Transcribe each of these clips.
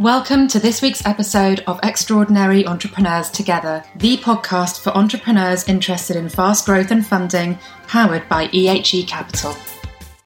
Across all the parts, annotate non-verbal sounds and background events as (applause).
Welcome to this week's episode of Extraordinary Entrepreneurs Together, the podcast for entrepreneurs interested in fast growth and funding, powered by EHE Capital.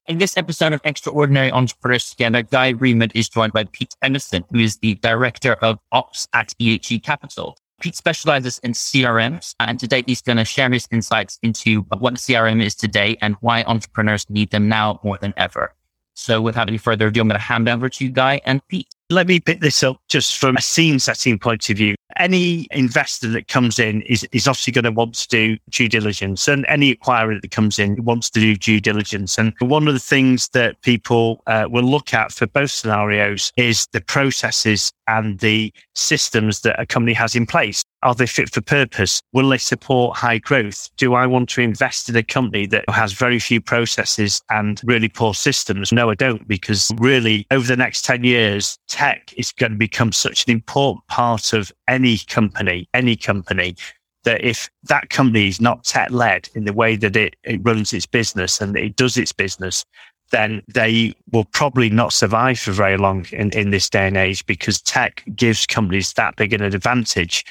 In this episode of Extraordinary Entrepreneurs Together, Guy Remond is joined by Pete Emerson, who is the Director of Ops at EHE Capital. Pete specializes in CRMs, and today he's going to share his insights into what CRM is today and why entrepreneurs need them now more than ever. So without any further ado, I'm going to hand over to Guy and Pete. Let me pick this up just from a scene setting point of view. Any investor that comes in is, is obviously going to want to do due diligence, and any acquirer that comes in wants to do due diligence. And one of the things that people uh, will look at for both scenarios is the processes and the systems that a company has in place. Are they fit for purpose? Will they support high growth? Do I want to invest in a company that has very few processes and really poor systems? No, I don't, because really over the next 10 years, tech is going to become such an important part of any company, any company that if that company is not tech led in the way that it, it runs its business and it does its business, then they will probably not survive for very long in, in this day and age because tech gives companies that big an advantage.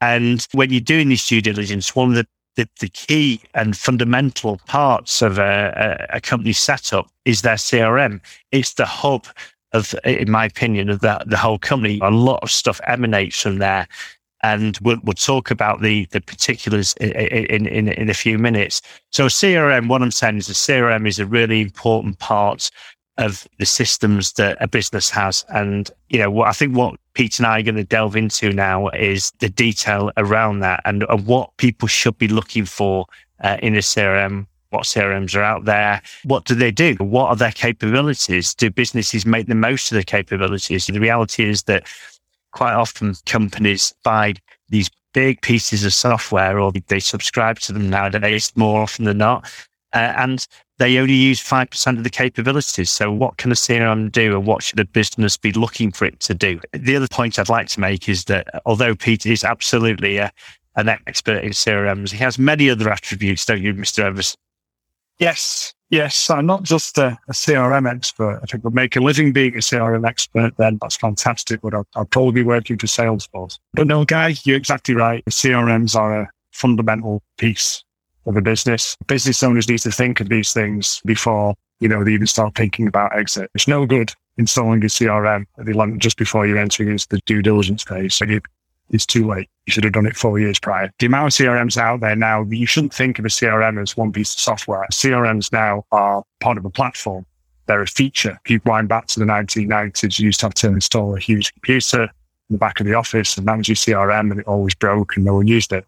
And when you're doing this due diligence, one of the the, the key and fundamental parts of a, a, a company setup is their CRM. It's the hub of, in my opinion, of the, the whole company. A lot of stuff emanates from there. And we'll, we'll talk about the, the particulars in, in, in, in a few minutes. So CRM, what I'm saying is a CRM is a really important part of the systems that a business has. And, you know, what I think what Pete and I are going to delve into now is the detail around that and, and what people should be looking for uh, in a CRM what CRMs are out there. What do they do? What are their capabilities? Do businesses make the most of their capabilities? The reality is that quite often companies buy these big pieces of software or they subscribe to them nowadays more often than not. Uh, and they only use 5% of the capabilities. So what can a CRM do and what should a business be looking for it to do? The other point I'd like to make is that although Peter is absolutely a, an expert in CRMs, he has many other attributes, don't you, Mr. Evers? Yes, yes. I'm not just a, a, CRM expert. If I could make a living being a CRM expert, then that's fantastic. But I'll, I'll probably be working for Salesforce. But no, Guy, you're exactly right. CRMs are a fundamental piece of a business. Business owners need to think of these things before, you know, they even start thinking about exit. It's no good installing a CRM at the just before you're entering into the due diligence phase. So you, it's too late. You should have done it four years prior. The amount of CRMs out there now, you shouldn't think of a CRM as one piece of software. CRMs now are part of a platform. They're a feature. If you wind back to the 1990s, you used to have to install a huge computer in the back of the office and manage your CRM and it always broke and no one used it.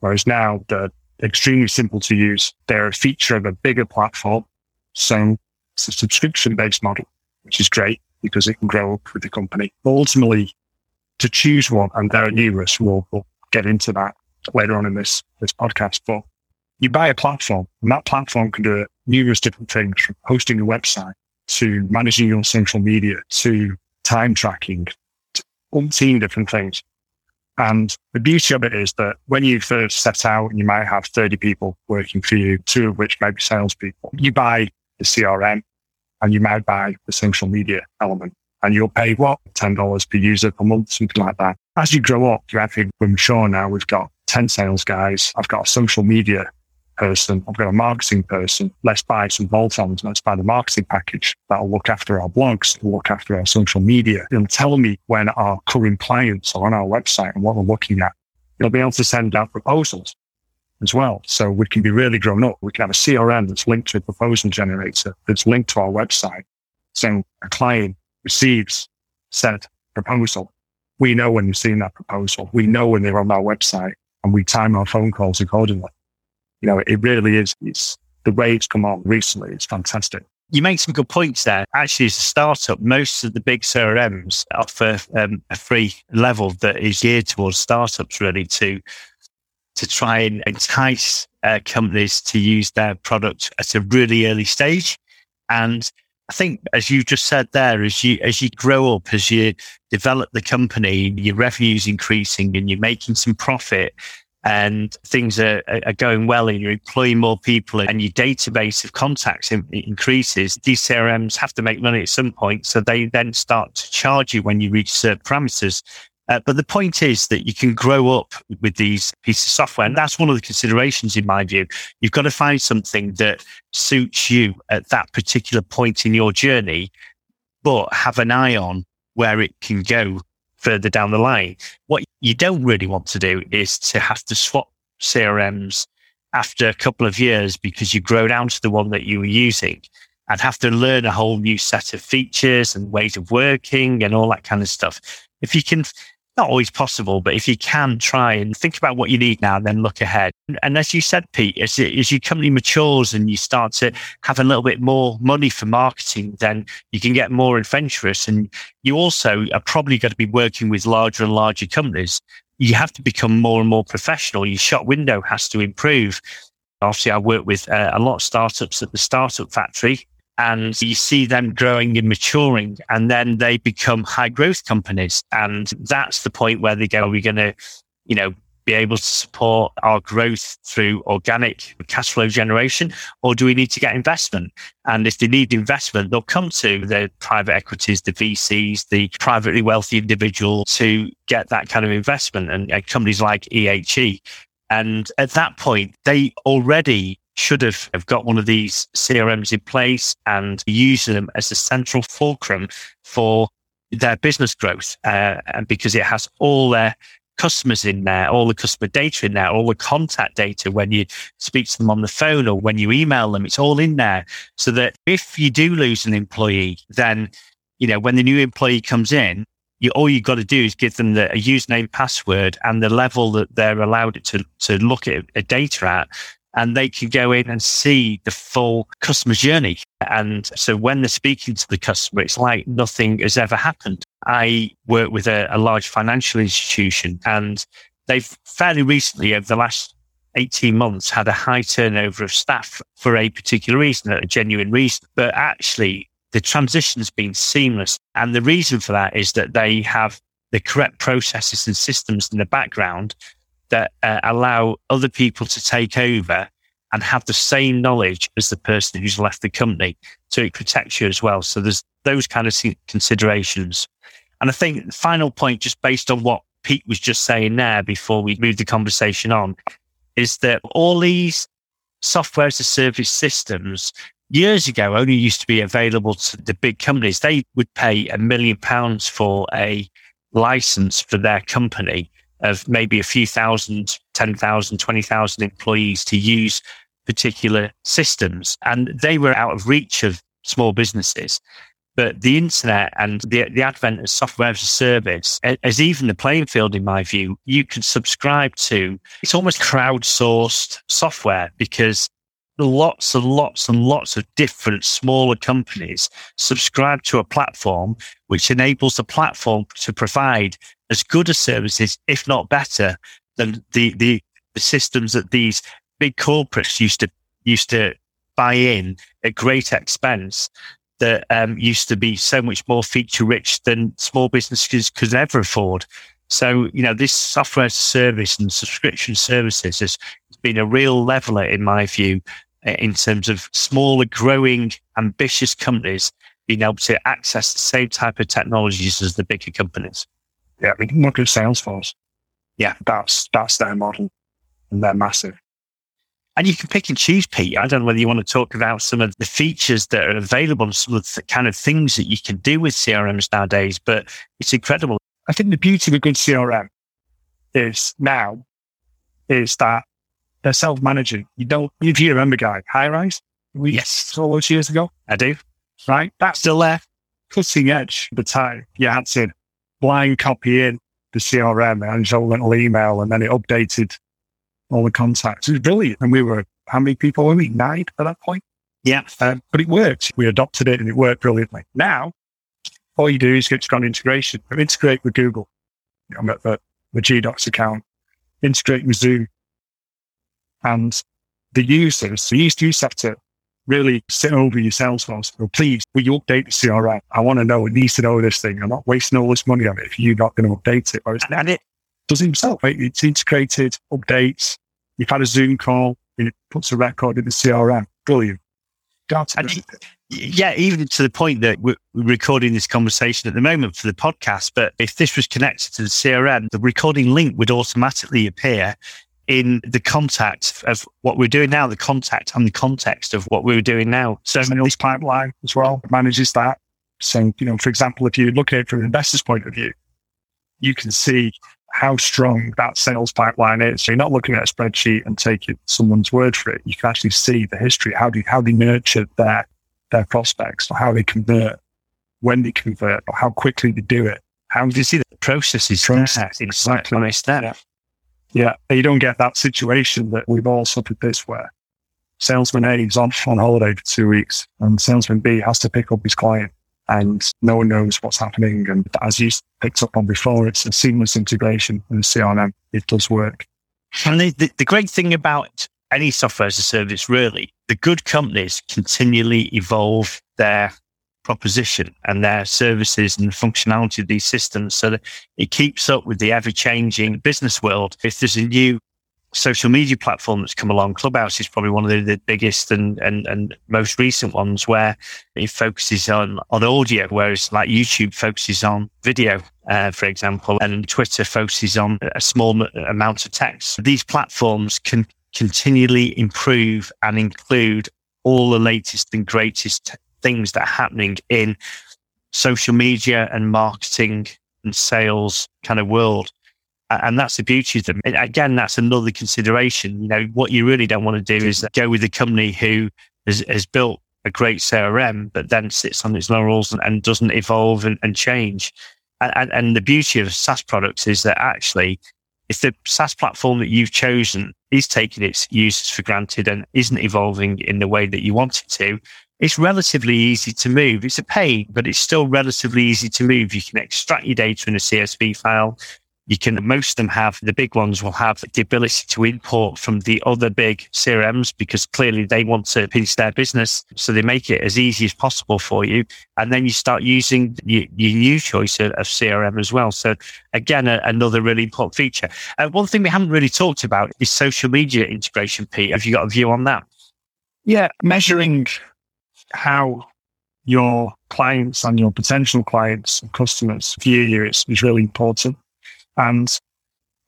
Whereas now they're extremely simple to use. They're a feature of a bigger platform. So it's a subscription based model, which is great because it can grow up with the company. But ultimately, to choose one, and there are numerous. We'll, we'll get into that later on in this this podcast. But you buy a platform, and that platform can do numerous different things, from hosting a website to managing your social media to time tracking, to umpteen different things. And the beauty of it is that when you first set out, and you might have 30 people working for you, two of which may be salespeople. You buy the CRM and you might buy the social media element and you'll pay what? $10 per user per month, something like that. As you grow up, you think we're mature now. We've got 10 sales guys. I've got a social media person. I've got a marketing person. Let's buy some bolt-ons. Let's buy the marketing package that'll look after our blogs, look after our social media. It'll tell me when our current clients are on our website and what we're looking at. You'll be able to send out proposals as well. So we can be really grown up. We can have a CRM that's linked to a proposal generator that's linked to our website. So a client receives said proposal, we know when you've seen that proposal. We know when they're on our website and we time our phone calls accordingly. You know, it really is, it's the way it's come on recently. It's fantastic. You make some good points there. Actually, as a startup, most of the big CRMs offer um, a free level that is geared towards startups really to, to try and entice uh, companies to use their product at a really early stage. And I think, as you just said there, as you as you grow up, as you develop the company, your revenue's increasing, and you're making some profit. and things are, are going well and you're employing more people and your database of contacts in, increases, these CRMs have to make money at some point. So they then start to charge you when you reach certain parameters. Uh, but the point is that you can grow up with these pieces of software. And that's one of the considerations in my view. You've got to find something that suits you at that particular point in your journey, but have an eye on where it can go further down the line. What you don't really want to do is to have to swap CRMs after a couple of years because you grow down to the one that you were using and have to learn a whole new set of features and ways of working and all that kind of stuff. If you can not always possible, but if you can try and think about what you need now, then look ahead. And as you said, Pete, as, as your company matures and you start to have a little bit more money for marketing, then you can get more adventurous. And you also are probably going to be working with larger and larger companies. You have to become more and more professional. Your shop window has to improve. Obviously, I work with uh, a lot of startups at the Startup Factory and you see them growing and maturing and then they become high growth companies. And that's the point where they go, are we going to, you know, be able to support our growth through organic cash flow generation, or do we need to get investment? And if they need investment, they'll come to the private equities, the VCs, the privately wealthy individual to get that kind of investment and, and companies like EHE. And at that point, they already should have, have got one of these CRMs in place and use them as a central fulcrum for their business growth. Uh, and because it has all their customers in there, all the customer data in there, all the contact data when you speak to them on the phone or when you email them, it's all in there. So that if you do lose an employee, then, you know, when the new employee comes in, you, all you've got to do is give them the a username, password, and the level that they're allowed to to look at a data at, and they can go in and see the full customer journey. And so when they're speaking to the customer, it's like nothing has ever happened. I work with a, a large financial institution and they've fairly recently over the last 18 months had a high turnover of staff for a particular reason, a genuine reason. But actually the transition has been seamless. And the reason for that is that they have the correct processes and systems in the background that uh, allow other people to take over and have the same knowledge as the person who's left the company. So it protects you as well. So there's those kind of considerations. And I think the final point, just based on what Pete was just saying there before we move the conversation on, is that all these software as a service systems years ago only used to be available to the big companies. They would pay a million pounds for a license for their company of maybe a few thousand, 10,000, 20,000 employees to use particular systems. And they were out of reach of small businesses. But the internet and the, the advent of software as a service as even the playing field, in my view. You can subscribe to, it's almost crowdsourced software because lots and lots and lots of different smaller companies subscribe to a platform which enables the platform to provide as good a services, if not better, than the, the, the systems that these big corporates used to used to buy in at great expense that um, used to be so much more feature rich than small businesses could ever afford. So, you know, this software service and subscription services has been a real leveler, in my view, in terms of smaller, growing, ambitious companies being able to access the same type of technologies as the bigger companies. Yeah, we can look at Salesforce. Yeah, that's that's their model, and they're massive. And you can pick and choose, Pete. I don't know whether you want to talk about some of the features that are available and some of the kind of things that you can do with CRMs nowadays, but it's incredible. I think the beauty of a good CRM is now is that they're self-managing. You don't, if you remember, guy, Highrise, we yes, all those years ago. I do. Right, that's still there, cutting edge. The time you had to blind copy in the CRM and just a little email, and then it updated all the contacts. It was brilliant, and we were how many people were we? Nine at that point. Yeah, um, but it worked. We adopted it, and it worked brilliantly. Now, all you do is get strong integration. Integrate with Google. I'm at the, the GDocs account. Integrate with Zoom. And the users, the used to set to really sit over your Salesforce. Well, please, will you update the CRM? I want to know, it needs to know this thing. I'm not wasting all this money on it if you're not going to update it. and it, does it himself. It's integrated updates. You've had a Zoom call, and it puts a record in the CRM. Brilliant. And, yeah, even to the point that we're recording this conversation at the moment for the podcast. But if this was connected to the CRM, the recording link would automatically appear in the contact of what we're doing now, the contact and the context of what we are doing now. So sales pipeline as well manages that. So, you know, for example, if you look at it from an investor's point of view, you can see how strong that sales pipeline is. So you're not looking at a spreadsheet and taking someone's word for it. You can actually see the history, how do how they nurture their their prospects, or how they convert, when they convert, or how quickly they do it. How do you see the processes? process exactly on a step? Yeah. you don't get that situation that we've all suffered this where salesman A is on on holiday for two weeks, and salesman B has to pick up his client and no one knows what's happening. And as you picked up on before, it's a seamless integration with the CRM. It does work. And the, the, the great thing about any software as a service, really, the good companies continually evolve their proposition and their services and functionality of these systems so that it keeps up with the ever changing business world. If there's a new social media platform that's come along. Clubhouse is probably one of the, the, biggest and, and, and most recent ones where it focuses on, on audio, whereas like YouTube focuses on video, uh, for example, and Twitter focuses on a small amount of text. These platforms can continually improve and include all the latest and greatest things that are happening in social media and marketing and sales kind of world and that's the beauty of them. Again, that's another consideration. You know, what you really don't want to do is go with a company who has, has built a great CRM, but then sits on its laurels and, and doesn't evolve and, and change. And, and, the beauty of SaaS products is that actually, if the SaaS platform that you've chosen is taking its users for granted and isn't evolving in the way that you want it to, it's relatively easy to move. It's a pain, but it's still relatively easy to move. You can extract your data in a CSV file you can, most of them have, the big ones will have the ability to import from the other big CRMs because clearly they want to piece their business. So they make it as easy as possible for you. And then you start using your, your new choice of, of, CRM as well. So again, a, another really important feature. Uh, one thing we haven't really talked about is social media integration, Pete. Have you got a view on that? Yeah, measuring how your clients and your potential clients and customers view you is, is really important. And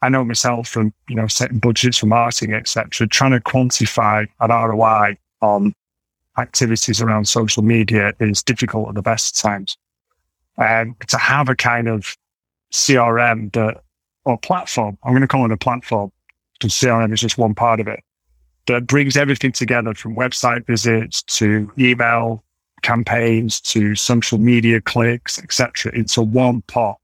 I know myself from, you know, setting budgets for marketing, etc., trying to quantify an ROI on activities around social media is difficult at the best times. Um, and to have a kind of CRM that, or platform, I'm going to call it a platform because CRM is just one part of it, that brings everything together from website visits to email campaigns to social media clicks, etc., into one pot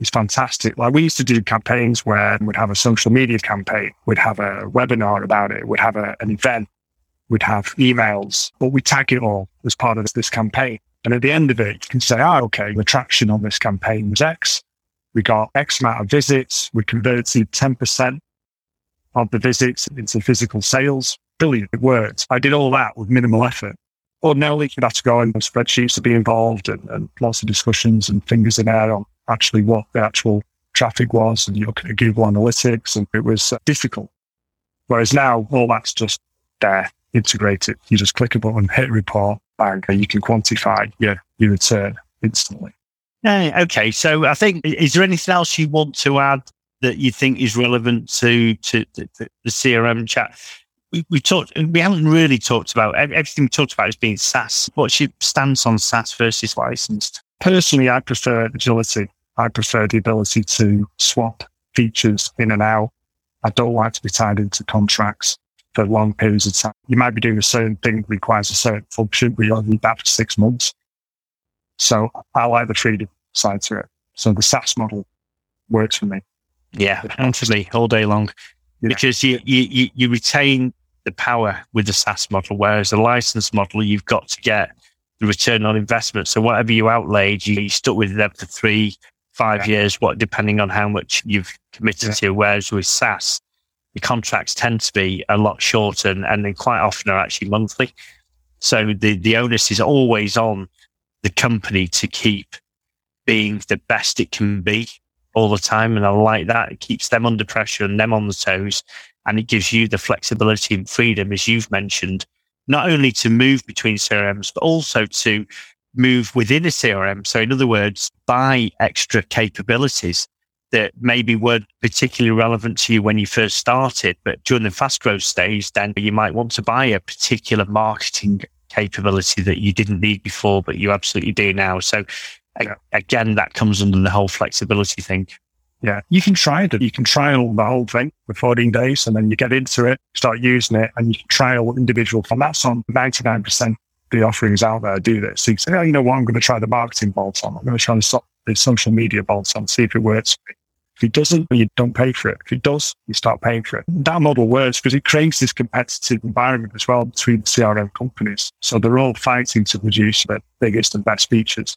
is fantastic. Like we used to do campaigns where we'd have a social media campaign, we'd have a webinar about it, we'd have a, an event, we'd have emails, but we tag it all as part of this, this campaign. And at the end of it, you can say, oh, okay, the traction on this campaign was X. We got X amount of visits. We converted 10% of the visits into physical sales. Brilliant. It worked. I did all that with minimal effort. Ordinarily, you'd have to go on spreadsheets to be involved and, and lots of discussions and fingers in air on actually what the actual traffic was and you look at Google Analytics and it was uh, difficult. Whereas now all that's just there, integrated. You just click a button, hit report, bang, and you can quantify your, your return instantly. Yeah, okay. So I think, is there anything else you want to add that you think is relevant to, to the, the CRM chat? We, we talked, we haven't really talked about everything we talked about is being SaaS. What's your stance on SaaS versus licensed? Personally, I prefer agility. I prefer the ability to swap features in and out. I don't like to be tied into contracts for long periods of time. You might be doing a certain thing that requires a certain function, but you only need that for six months. So I like the freedom side to it. So the SaaS model works for me. Yeah, absolutely, all day long. Yeah. Because you, you, you retain the power with the SaaS model, whereas the license model, you've got to get the return on investment. So whatever you outlaid, you, you stuck with them for three, five yeah. years, what depending on how much you've committed yeah. to. Whereas with SaaS, the contracts tend to be a lot shorter and, and quite often are actually monthly. So the, the onus is always on the company to keep being the best it can be all the time. And I like that. It keeps them under pressure and them on the toes. And it gives you the flexibility and freedom, as you've mentioned, not only to move between CRMs, but also to move within a CRM. So, in other words, buy extra capabilities that maybe weren't particularly relevant to you when you first started, but during the fast growth stage, then you might want to buy a particular marketing capability that you didn't need before, but you absolutely do now. So yeah. again, that comes under the whole flexibility thing. Yeah, you can try it. You can trial the whole thing for 14 days and then you get into it, start using it, and you can trial individual. And that's on 99% of the offerings out there do this. So you say, oh, you know what? I'm going to try the marketing bolt on. I'm going to try the, the social media bolt on, see if it works. If it doesn't, you don't pay for it. If it does, you start paying for it. That model works because it creates this competitive environment as well between CRM companies. So they're all fighting to produce the biggest and best features.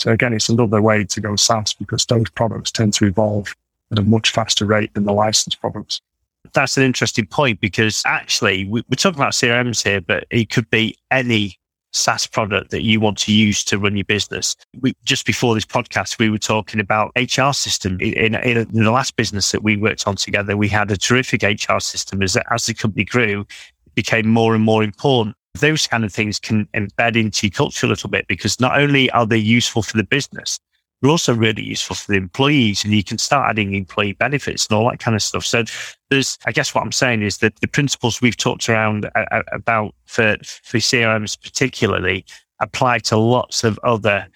So again, it's another way to go SaaS because those products tend to evolve at a much faster rate than the licensed products. That's an interesting point because actually we, are talking about CRMs here, but it could be any SaaS product that you want to use to run your business. We, just before this podcast, we were talking about HR system. In, in, in, the last business that we worked on together, we had a terrific HR system. As, as the company grew, it became more and more important. Those kind of things can embed into your culture a little bit because not only are they useful for the business, they're also really useful for the employees and you can start adding employee benefits and all that kind of stuff. So there's, I guess what I'm saying is that the principles we've talked around uh about for, for CRMs particularly apply to lots of other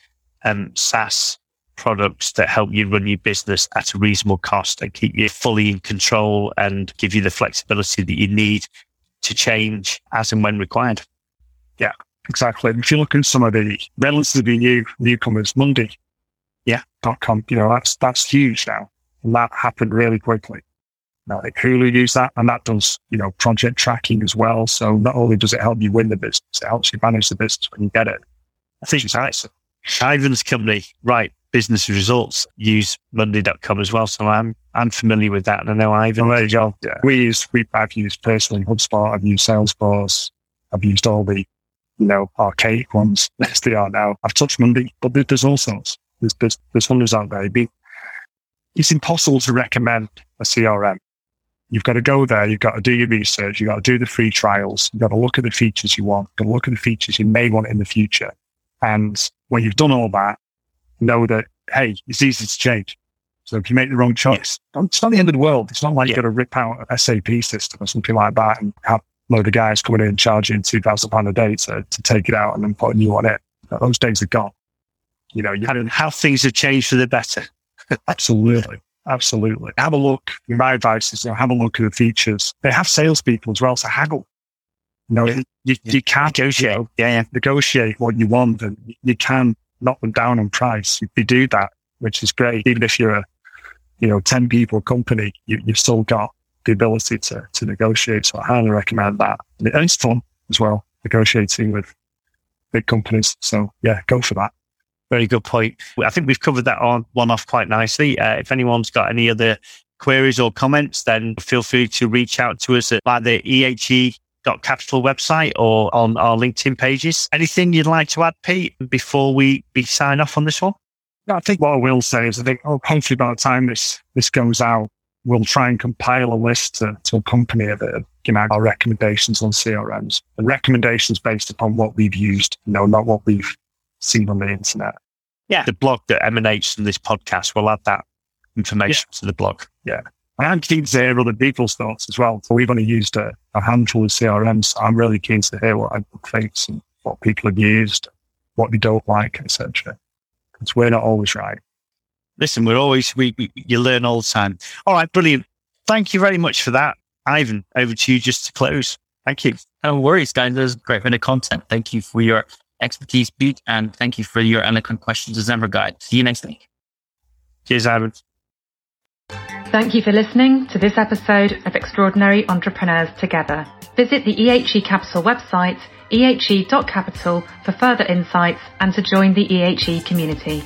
um, SaaS products that help you run your business at a reasonable cost and keep you fully in control and give you the flexibility that you need to change as and when required. Yeah, exactly. If you look at some of the relatively new newcomers, Monday yeah, dot com. You know, that's that's huge now. And that happened really quickly. Now, like Hulu use that and that does, you know, project tracking as well. So not only does it help you win the business, it helps you manage the business when you get it. I think it's nice. Ivan's company, right, business results use monday.com as well. So I'm I'm familiar with that and I know Ivan. there you go. Yeah. We use we I've used personally HubSpot, I've used Salesforce, I've used all the, you know, archaic ones (laughs) as they are now. I've touched Monday, but there's all sorts. There's, there's, there's hundreds out there. It's impossible to recommend a CRM. You've got to go there. You've got to do your research. You've got to do the free trials. You've got to look at the features you want. You've got to look at the features you may want in the future. And when you've done all that, know that, hey, it's easy to change. So if you make the wrong choice, it's not the end of the world. It's not like yeah. you've got to rip out an SAP system or something like that and have a load of guys coming in and charging £2,000 a day to, to take it out and then put a new one in. Those days are gone. You know, you and how things have changed for the better. (laughs) Absolutely. Absolutely. Have a look. My advice is, you know, have a look at the features. They have salespeople as well, so haggle. You know, you, you, you can't negotiate. You know, yeah, yeah, negotiate what you want and you can knock them down on price. You do that, which is great. Even if you're a, you know, 10 people company, you, you've still got the ability to, to negotiate. So I highly recommend that. And it's fun as well, negotiating with big companies. So yeah, go for that. Very good point. I think we've covered that on one off quite nicely. Uh, if anyone's got any other queries or comments, then feel free to reach out to us at like the EHE capital website or on our LinkedIn pages. Anything you'd like to add, Pete, before we, we sign off on this one? I think what I will say is I think oh, hopefully by the time this this goes out, we'll try and compile a list to, to accompany it of you know, our recommendations on CRMs and recommendations based upon what we've used, you know, not what we've seen on the internet. Yeah. The blog that emanates from this podcast, we'll add that information yeah. to the blog. Yeah. I'm keen to hear other people's thoughts as well. So we've only used a, a handful of CRMs. I'm really keen to hear what everyone thinks and what people have used, what they don't like, etc. Because we're not always right. Listen, we're always we, we you learn all the time. All right, brilliant. Thank you very much for that, Ivan. Over to you just to close. Thank you. No worries, guys. There's a great bit of content. Thank you for your expertise, Pete, and thank you for your eloquent questions as ever, Guy. See you next week. Cheers, Aaron. Thank you for listening to this episode of Extraordinary Entrepreneurs Together. Visit the EHE Capital website, ehe.capital, for further insights and to join the EHE community.